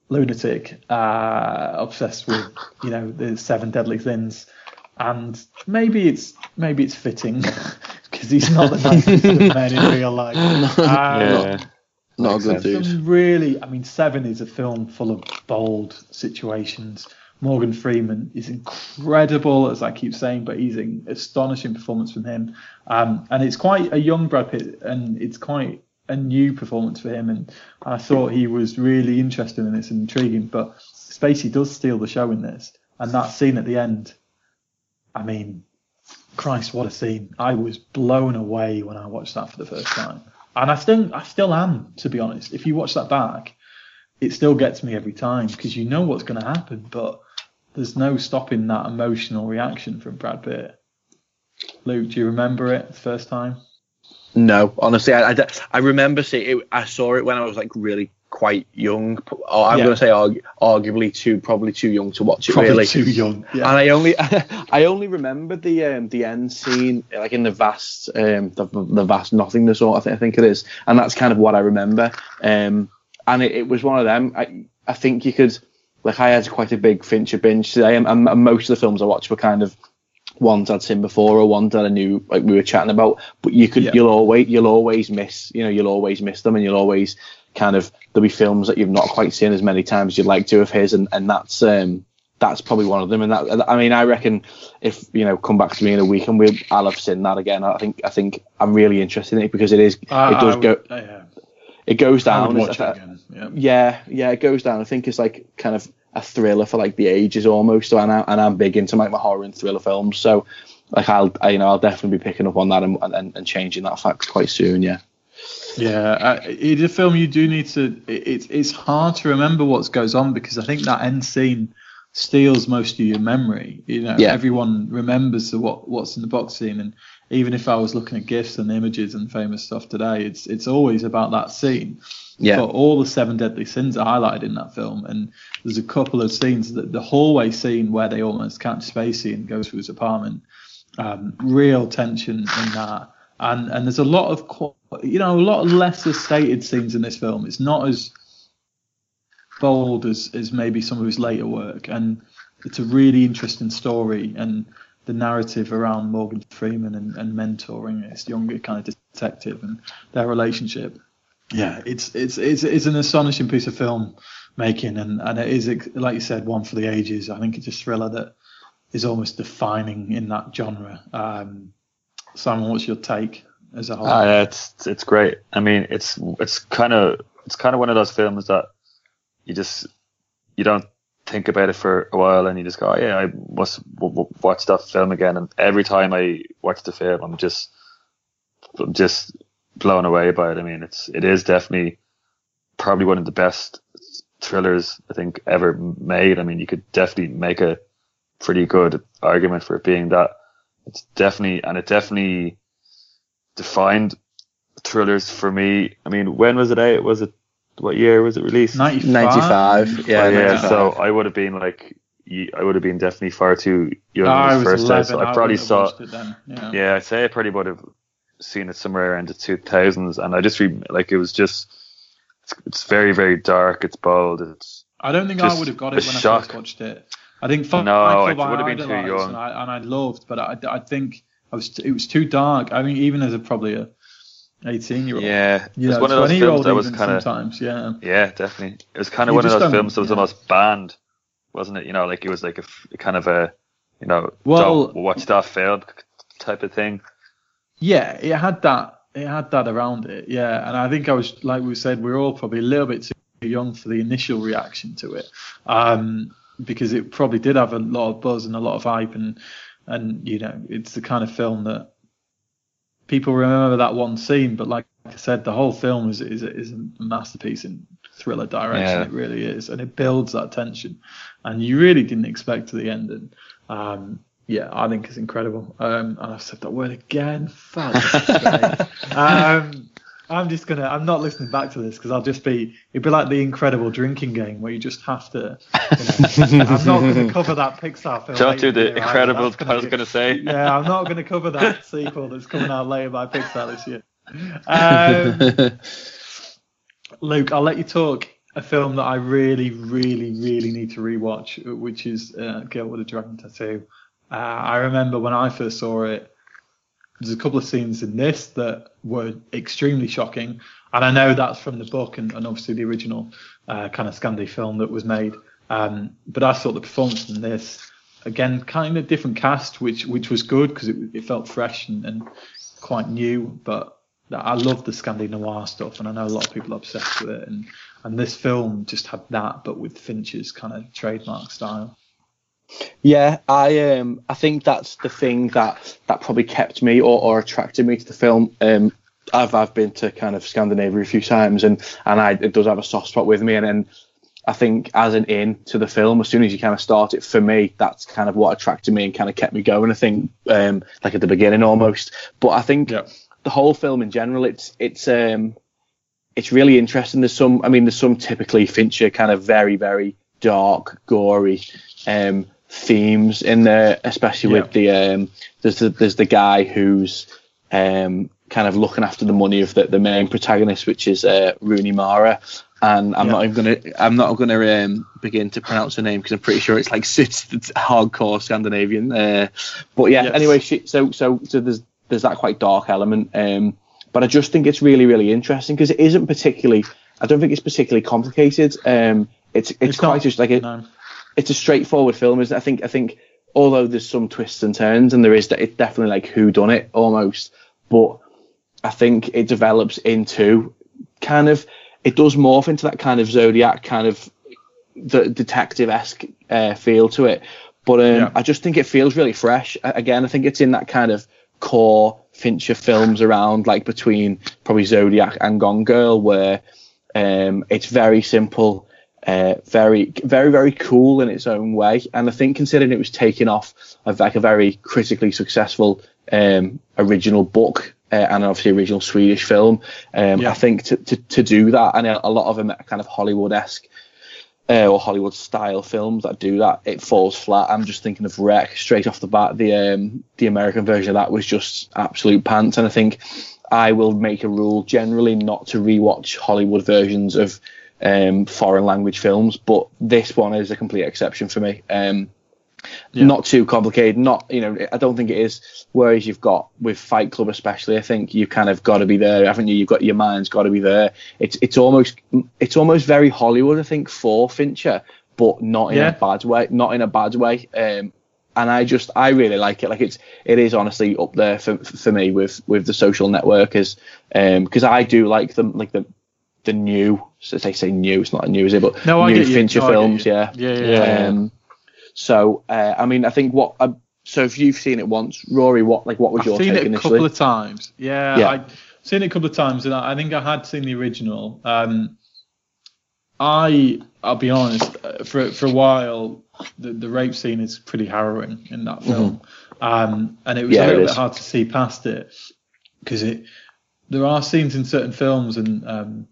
lunatic, uh, obsessed with you know the seven deadly sins, and maybe it's maybe it's fitting because he's not the nicest of men in real life. Um, yeah. Not a good dude. Really, I mean, Seven is a film full of bold situations. Morgan Freeman is incredible, as I keep saying, but he's an astonishing performance from him. Um, and it's quite a young Brad Pitt, and it's quite a new performance for him. And I thought he was really interesting and intriguing. But Spacey does steal the show in this, and that scene at the end. I mean, Christ, what a scene! I was blown away when I watched that for the first time and I still I still am to be honest. If you watch that back, it still gets me every time because you know what's going to happen, but there's no stopping that emotional reaction from Brad Pitt. Luke, do you remember it the first time? No, honestly, I, I, I remember seeing it. I saw it when I was like really quite young. Or I'm yeah. going to say argu- arguably too, probably too young to watch it. Probably really. too young. Yeah. And I only, I only remember the um, the end scene, like in the vast, um, the, the vast nothingness, or I think I think it is, and that's kind of what I remember. Um, and it, it was one of them. I I think you could, like, I had quite a big Fincher binge today, and, and most of the films I watched were kind of ones I'd seen before or ones that I knew like we were chatting about. But you could yeah. you'll always you'll always miss you know you'll always miss them and you'll always kind of there'll be films that you've not quite seen as many times as you'd like to of his, and and that's um that's probably one of them. And that I mean, I reckon if you know come back to me in a week and we'll I'll have seen that again. I think I think I'm really interested in it because it is uh, it does would, go. Uh, yeah. It goes down. It again. Yeah. yeah, yeah, it goes down. I think it's like kind of a thriller for like the ages almost. So and, I, and I'm big into like my horror and thriller films. So like I'll I, you know I'll definitely be picking up on that and, and, and changing that fact quite soon. Yeah. Yeah, uh, it's a film you do need to. It's it's hard to remember what goes on because I think that end scene steals most of your memory. You know, yeah. everyone remembers the what what's in the box scene, and even if I was looking at gifs and images and famous stuff today, it's it's always about that scene. Yeah. But all the seven deadly sins are highlighted in that film, and there's a couple of scenes that the hallway scene where they almost catch Spacey and goes through his apartment. Um, real tension in that and and there's a lot of you know a lot of lesser stated scenes in this film. It's not as bold as as maybe some of his later work, and it's a really interesting story and the narrative around Morgan Freeman and, and mentoring this younger kind of detective and their relationship. Yeah, it's it's it's it's an astonishing piece of film making, and and it is like you said, one for the ages. I think it's a thriller that is almost defining in that genre. Um, Simon, what's your take as a whole? Uh, it's it's great. I mean, it's it's kind of it's kind of one of those films that you just you don't think about it for a while and you just go, oh, yeah, I must w- w- watch that film again. And every time I watch the film, I'm just I'm just blown away by it. I mean, it's it is definitely probably one of the best thrillers I think ever made. I mean, you could definitely make a pretty good argument for it being that it's definitely, and it definitely defined thrillers for me. I mean, when was it out? Was it, what year was it released? 95. 95. Yeah, yeah. 95. So I would have been like, I would have been definitely far too young oh, first 11, So I probably saw, it then. Yeah. yeah, I'd say I probably would have seen it somewhere around the 2000s. And I just, re- like, it was just, it's, it's very, very dark. It's bold. It's, I don't think I would have got it when shock. I first watched it. I think no, it would have been too young, and I, and I loved, but I, I think I was it was too dark. I mean, even as a probably a 18 year old. Yeah, it was one of those films that was kind of sometimes, yeah. Yeah, definitely. It was kind of one of those films that was yeah. almost banned, wasn't it? You know, like it was like a, a kind of a, you know, well, watch that film type of thing. Yeah, it had that. It had that around it. Yeah, and I think I was like we said, we are all probably a little bit too young for the initial reaction to it. Um, because it probably did have a lot of buzz and a lot of hype and and you know it's the kind of film that people remember that one scene but like I said the whole film is is, is a masterpiece in thriller direction. Yeah. It really is, and it builds that tension, and you really didn't expect to the end. And um, yeah, I think it's incredible. Um, and I've said that word again. Fuck. um, I'm just gonna. I'm not listening back to this because I'll just be. It'd be like the incredible drinking game where you just have to. You know, I'm not going to cover that Pixar film. Don't do the this year either. incredible. That's I was be- going to say. yeah, I'm not going to cover that sequel that's coming out later by Pixar this year. Um, Luke, I'll let you talk a film that I really, really, really need to rewatch, which is uh, Girl with a Dragon Tattoo. Uh, I remember when I first saw it, there's a couple of scenes in this that were extremely shocking, and I know that's from the book and, and obviously the original uh, kind of Scandi film that was made. Um, but I thought the performance in this, again, kind of different cast, which which was good because it, it felt fresh and, and quite new. But I love the Scandi noir stuff, and I know a lot of people are obsessed with it. And and this film just had that, but with Finch's kind of trademark style. Yeah, I um I think that's the thing that that probably kept me or, or attracted me to the film. Um, I've I've been to kind of Scandinavia a few times and and I it does have a soft spot with me and then I think as an in to the film, as soon as you kind of start it, for me, that's kind of what attracted me and kind of kept me going. I think, um, like at the beginning almost. But I think Yeah. the whole film in general, it's it's um, it's really interesting. There's some, I mean, there's some typically Fincher kind of very very dark, gory um, themes in there, especially with the um, there's the there's the guy who's um, kind of looking after the money of the, the main protagonist, which is uh, Rooney Mara. And I'm Yeah. not even gonna I'm not gonna um, begin to pronounce her name because I'm pretty sure it's like it's, it's hardcore Scandinavian. Uh, but yeah, Yes. anyway, she, so so so there's there's that quite dark element. Um, but I just think it's really really interesting because it isn't particularly I don't think it's particularly complicated. Um, it's it's, It's quite not- just like a, no. It's a straightforward film. Is I think I think although there's some twists and turns and there is that it's definitely like who done it almost, but I think it develops into kind of it does morph into that kind of Zodiac kind of the detective esque uh, feel to it. But um, Yeah. I just think it feels really fresh. Again, I think it's in that kind of core Fincher films around like between probably Zodiac and Gone Girl, where um, it's very simple, uh, very, very, very cool in its own way. And I think considering it was taken off of like a very critically successful um, original book uh, and obviously original Swedish film, um, Yeah. I think to, to, to do that and a, a lot of them are kind of Hollywood esque uh, or Hollywood style films that do that, it falls flat. I'm just thinking of Rec straight off the bat. The um, the American version of that was just absolute pants, and I think I will make a rule generally not to rewatch Hollywood versions of um, foreign language films, but this one is a complete exception for me. Um, Not too complicated. Not you know, I don't think it is. Whereas you've got with Fight Club, especially, I think you kind of got to be there, haven't you? You've got your mind's got to be there. It's it's almost it's almost very Hollywood, I think, for Fincher, but not in Yeah. a bad way. Not in a bad way. Um, and I just I really like it. Like it's it is honestly up there for for me with with the social networkers. Um, because I do like them like the the new. So they say new, it's not a new, is it? But No, I new. Fincher No, films, yeah. Yeah, yeah, yeah. Um, so uh, I mean, I think what. Uh, so if you've seen it once, Rory, what like what was I've your seen it a couple of times. Yeah, Yeah. I've seen it a couple of times, and I, I think I had seen the original. Um, I, I'll be honest, uh, for for a while, the, the rape scene is pretty harrowing in that film, um, and it was Mm-hmm. Yeah, a little bit hard to see past it because it. There are scenes in certain films, and um,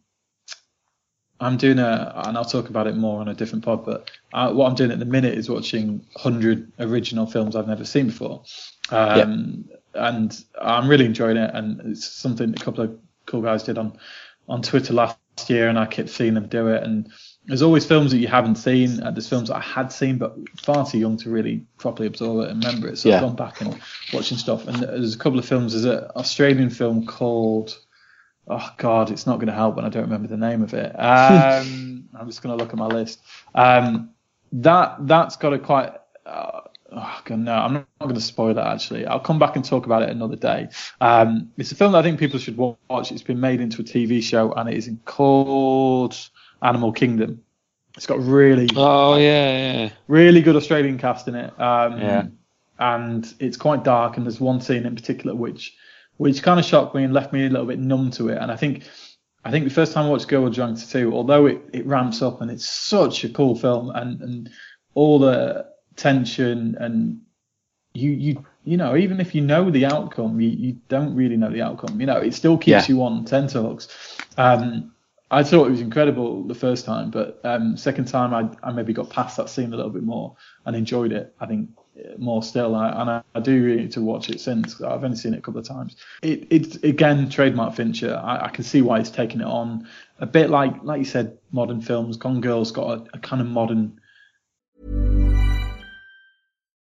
I'm doing a, and I'll talk about it more on a different pod. But uh, what I'm doing at the minute is watching 100 original films I've never seen before, um, and I'm really enjoying it. And it's something a couple of cool guys did on on Twitter last year, and I kept seeing them do it. And there's always films that you haven't seen. And there's films that I had seen, but far too young to really properly absorb it and remember it. So Yeah. I've gone back and watching stuff. And there's a couple of films. There's an Australian film called oh god, it's not going to help when I don't remember the name of it. Um, I'm just going to look at my list. Um, that that's got a quite. Uh, oh god, no, I'm not, going to spoil it. Actually, I'll come back and talk about it another day. Um, it's a film that I think people should watch. It's been made into a TV show, and it is called Animal Kingdom. It's got really Oh yeah, yeah. really good Australian cast in it. Um, Yeah. And it's quite dark, and there's one scene in particular which which kind of shocked me and left me a little bit numb to it. And I think I think the first time I watched Girl with Dragon Tattoo, although it, it ramps up and it's such a cool film and, and all the tension and you you you know even if you know the outcome you, you don't really know the outcome you know it still keeps Yeah. you on tenterhooks um I thought it was incredible the first time but um second time I, I maybe got past that scene a little bit more and enjoyed it I think more still I, and I, I do really need to watch it since I've only seen it a couple of times. It it's again trademark Fincher. I, I can see why he's taking it on. A bit like like you said modern films Gone Girl's got a, a kind of modern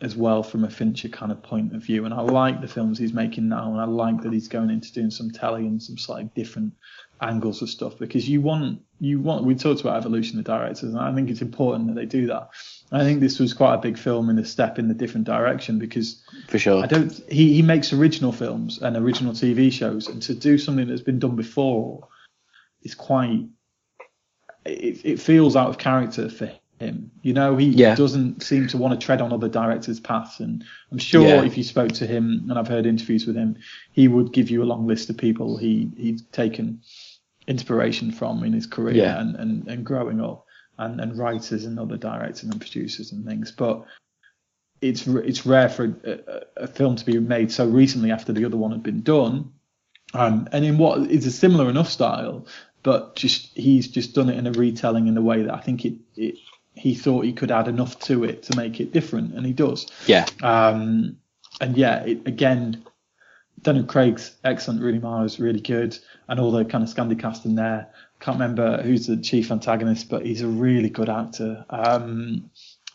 as well from a Fincher kind of point of view. And I like the films he's making now, and I like that he's going into doing some telly and some slightly different angles of stuff because you want you want we talked about evolution of directors, and I think it's important that they do that. I think this was quite a big film in a step in a different direction because for sure. I don't. He he makes original films and original TV shows, and to do something that's been done before is quite. It, it feels out of character for him. You know, he Yeah. doesn't seem to want to tread on other directors' paths, and I'm sure Yeah. if you spoke to him, and I've heard interviews with him, he would give you a long list of people he he's taken inspiration from in his career Yeah. and, and, and growing up, and, and writers and other directors and producers and things. But it's it's rare for a, a, film to be made so recently after the other one had been done, um, and in what is a similar enough style, but just he's just done it in a retelling in a way that I think it, it he thought he could add enough to it to make it different, and he does. Yeah. Um, and yeah, it, again, Daniel Craig's excellent. Rooney Mara is really good, and all the kind of Scandi cast in there. Can't remember who's the chief antagonist, but he's a really good actor. Um,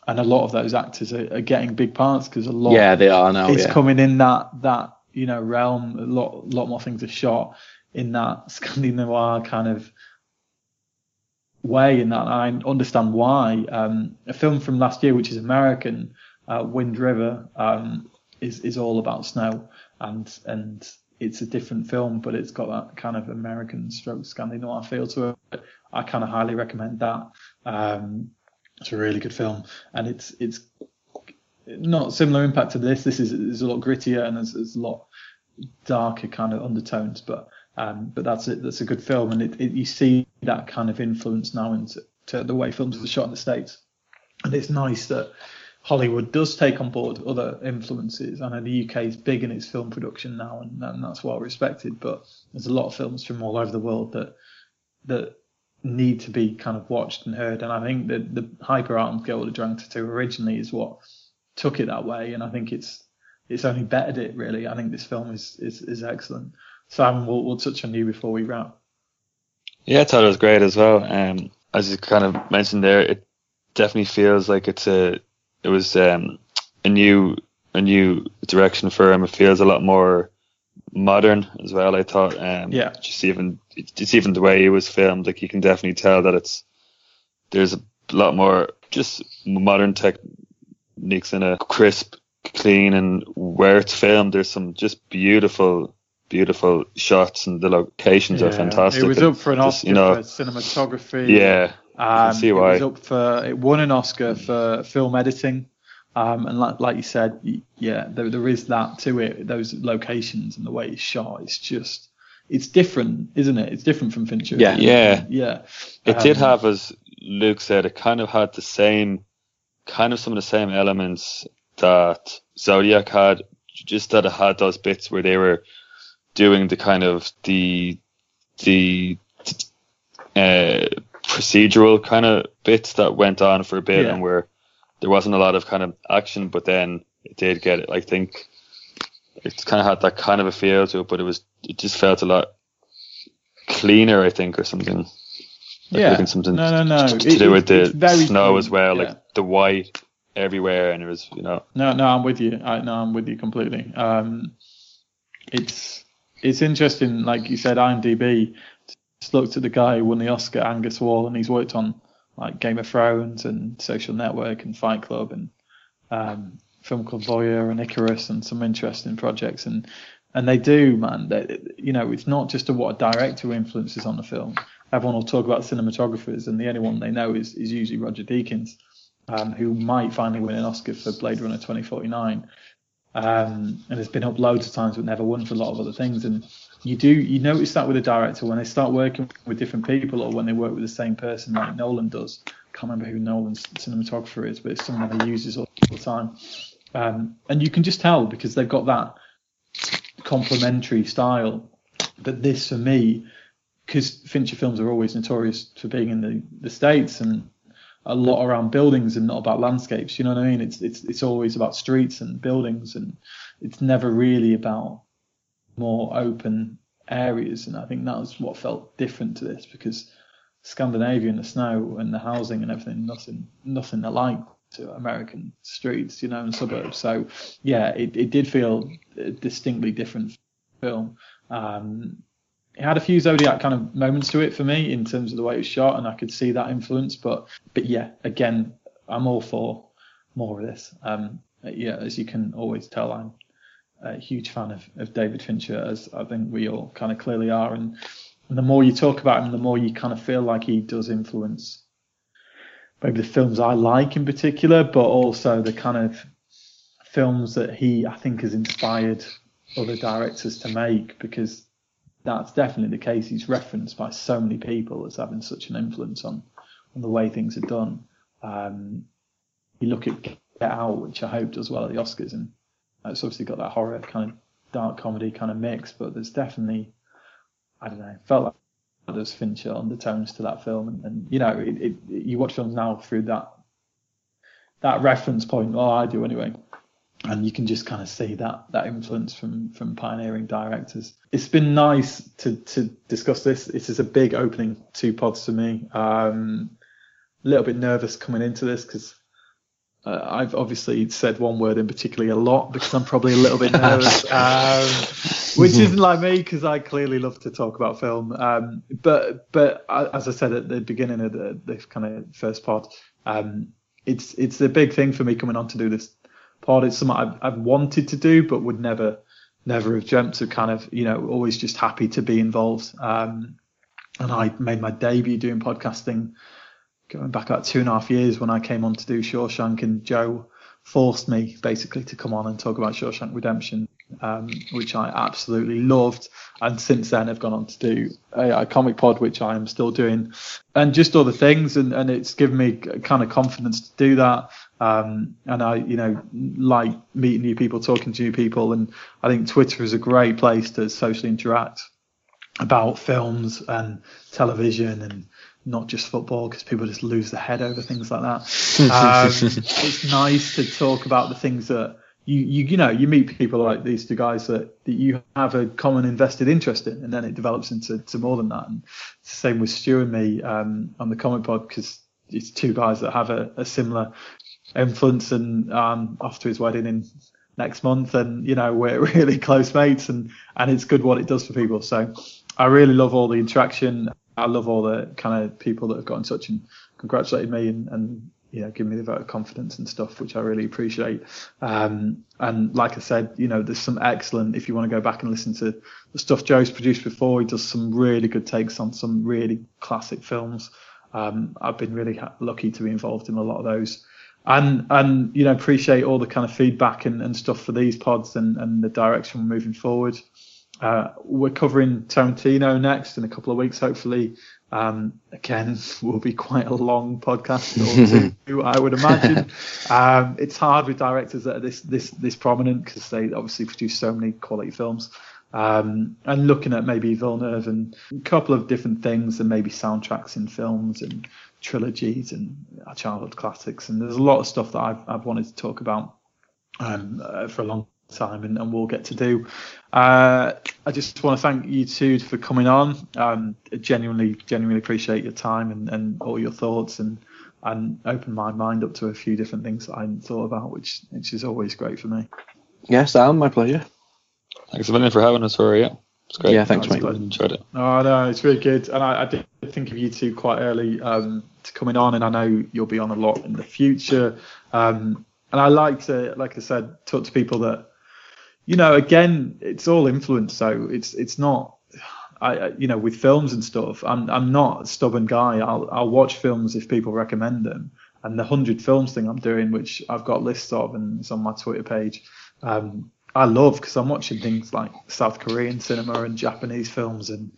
and a lot of those actors are, are getting big parts because a lot Yeah, they are now. it's yeah. coming in that that you know realm. A lot lot more things are shot in that Scandi noir kind of way, in that I understand why. Um, a film from last year, which is American, uh, Wind River, um, is is all about snow, and and it's a different film, but it's got that kind of American stroke Scandi noir feel to it. I kind of highly recommend that. Um, it's a really good film, and it's it's not similar impact to this. This is is a lot grittier and there's, there's a lot darker kind of undertones, but um, but that's it. That's a good film, and it, it, you see that kind of influence now into to the way films are shot in the states, and it's nice that Hollywood does take on board other influences. I know the UK is big in its film production now, and, and that's well respected. But there's a lot of films from all over the world that that need to be kind of watched and heard. And I think that the Hyper Art and Girl with Dragon Tattoo originally is what took it that way, and I think it's it's only bettered it really. I think this film is is, is excellent. Simon, we'll, we'll touch on you before we wrap. Yeah, I thought it was great as well. Um, as you kind of mentioned there, it definitely feels like it's a it was um, a new a new direction for him. It feels a lot more modern as well. I thought. Um, Yeah. Just even just even the way it was filmed, like you can definitely tell that it's there's a lot more just modern techniques in a crisp clean and where it's filmed. There's some just beautiful, beautiful shots, and the locations are fantastic. It was up for an just, Oscar you know, for cinematography. yeah, I Um, can see it was up for it won an Oscar for film editing, um, and like like you said, yeah, there, there is that to it. Those locations and the way it's shot, it's just it's different, isn't it? It's different from Fincher. Yeah. Yeah. yeah. It did Um, have, as Luke said, it kind of had the same, kind of some of the same elements that Zodiac had, just that it had those bits where they were doing the kind of the the uh, procedural kind of bits that went on for a bit Yeah. and where there wasn't a lot of kind of action, but then it did get it. I think it kind of had that kind of a feel to it, but it was it just felt a lot cleaner, I think, or something. Like Yeah. something No, no, no. to, to It- do it- with the snow clean, as well, yeah. like the white everywhere, and it was you know No, no, I'm with you. I, no, I'm with you completely. Um, it's it's interesting, like you said, IMDb. Just looked at the guy who won the Oscar, Angus Wall, and he's worked on like Game of Thrones and Social Network and Fight Club and um, film called Voyeur and Icarus and some interesting projects. And and they do, man. They, you know, it's not just a, what a director influences on the film. Everyone will talk about cinematographers, and the only one they know is is usually Roger Deakins um, who might finally win an Oscar for Blade Runner 2049. Um, and has been up loads of times, but never won for a lot of other things. And you do you notice that with a director when they start working with different people, or when they work with the same person, like Nolan does. Can't remember who Nolan's cinematographer is, but it's someone he uses all the time. Um, and you can just tell because they've got that complementary style. But this, for me, because Fincher films are always notorious for being in the, the states and a lot around buildings and not about landscapes. You know what I mean? It's it's it's always about streets and buildings, and it's never really about more open areas. And I think that was what felt different to this because Scandinavia and the snow and the housing and everything, nothing nothing alike to American streets, you know, and suburbs. So yeah, it, it did feel a distinctly different film. Um, it had a few Zodiac kind of moments to it for me in terms of the way it was shot, and I could see that influence. But but yeah, again, I'm all for more of this. Um, yeah, as you can always tell, I'm a huge fan of, of David Fincher, as I think we all kind of clearly are. And, and the more you talk about him, the more you kind of feel like he does influence maybe the films I like in particular, but also the kind of films that he, I think, has inspired other directors to make because that's definitely the case. He's referenced by so many people as having such an influence on, on the way things are done. Um, you look at Get Out, which I hope does well at the Oscars, and it's obviously got that horror kind of dark comedy kind of mix, but there's definitely, I don't know, felt like there's Fincher undertones to that film, and, and you know, it, it, you watch films now through that that reference point. Oh, I do anyway and you can just kind of see that that influence from from pioneering directors. It's been nice to to discuss this. This is a big opening two pods for me. Um, a little bit nervous coming into this because uh, I've obviously said one word in particularly a lot because I'm probably a little bit nervous, um, which isn't like me because I clearly love to talk about film. Um, but but I- as I said at the beginning of the, the kind of first part, um, it's it's a big thing for me coming on to do this pod. It's something I've, I've wanted to do, but would never, never have dreamt of kind of, you know, always just happy to be involved. Um, and I made my debut doing podcasting going back about two and a half years when I came on to do Shawshank and Joe forced me basically to come on and talk about Shawshank Redemption, um, which I absolutely loved. And since then I've gone on to do a, a comic pod, which I am still doing and just other things. And, and it's given me kind of confidence to do that. Um, and I, you know, like meeting new people, talking to new people. And I think Twitter is a great place to socially interact about films and television and not just football because people just lose their head over things like that. Um, it's nice to talk about the things that you, you, you know, you meet people like these two guys that, that you have a common invested interest in, and then it develops into to more than that. And it's the same with Stu and me um, on the comic pod because it's two guys that have a, a similar influence and um, off to his wedding in next month and you know we're really close mates and and it's good what it does for people so i really love all the interaction i love all the kind of people that have got in touch and congratulated me and, and you know, give me the vote of confidence and stuff, which I really appreciate. Um, and like I said, you know, there's some excellent, if you want to go back and listen to the stuff Joe's produced before, he does some really good takes on some really classic films. Um, I've been really lucky to be involved in a lot of those. And, and, you know, appreciate all the kind of feedback and, and stuff for these pods and, and the direction we're moving forward. Uh, we're covering Tarantino next in a couple of weeks, hopefully. Um, again, will be quite a long podcast or two, I would imagine. Um, it's hard with directors that are this this this prominent because they obviously produce so many quality films. Um, and looking at maybe Villeneuve and a couple of different things, and maybe soundtracks in films and trilogies and childhood classics. And there's a lot of stuff that I've I've wanted to talk about um, uh, for a long time and, and we'll get to do. Uh, I just want to thank you two for coming on. Um, genuinely, genuinely appreciate your time and, and all your thoughts and and open my mind up to a few different things that I hadn't thought about, which which is always great for me. Yes, Alan, my pleasure. Thanks a million for having us, Rory. Yeah, it's great. Yeah, thanks, no, mate. Enjoyed it. Oh no, it's really good, and I, I did think of you two quite early um, to coming on, and I know you'll be on a lot in the future. Um, and I like to, like I said, talk to people that you know, again, it's all influence. So it's it's not, I you know, with films and stuff. I'm I'm not a stubborn guy. I'll I'll watch films if people recommend them. And the hundred films thing I'm doing, which I've got lists of, and it's on my Twitter page. Um, I love because I'm watching things like South Korean cinema and Japanese films and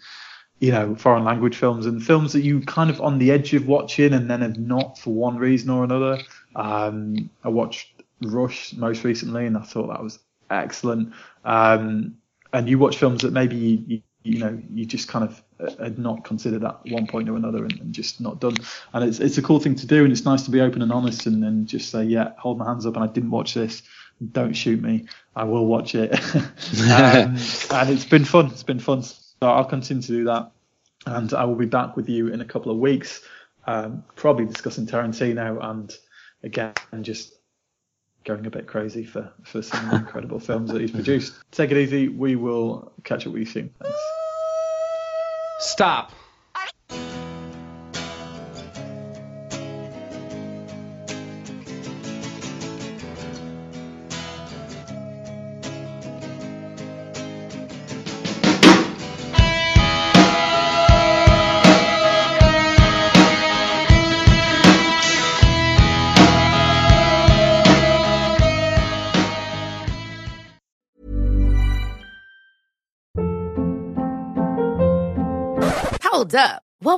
you know foreign language films and films that you kind of on the edge of watching and then have not for one reason or another. Um, I watched Rush most recently and I thought that was excellent. Um, and you watch films that maybe you, you, you, know you just kind of uh, had not considered at one point or another and, and, just not done. And it's it's a cool thing to do, and it's nice to be open and honest and, and just say, yeah, hold my hands up, and I didn't watch this. Don't shoot me. I will watch it. um, and it's been fun. It's been fun. So I'll continue to do that, and I will be back with you in a couple of weeks, um, probably discussing Tarantino and again and just going a bit crazy for, for some incredible films that he's produced. Take it easy. We will catch up with you soon. Thanks. Stop.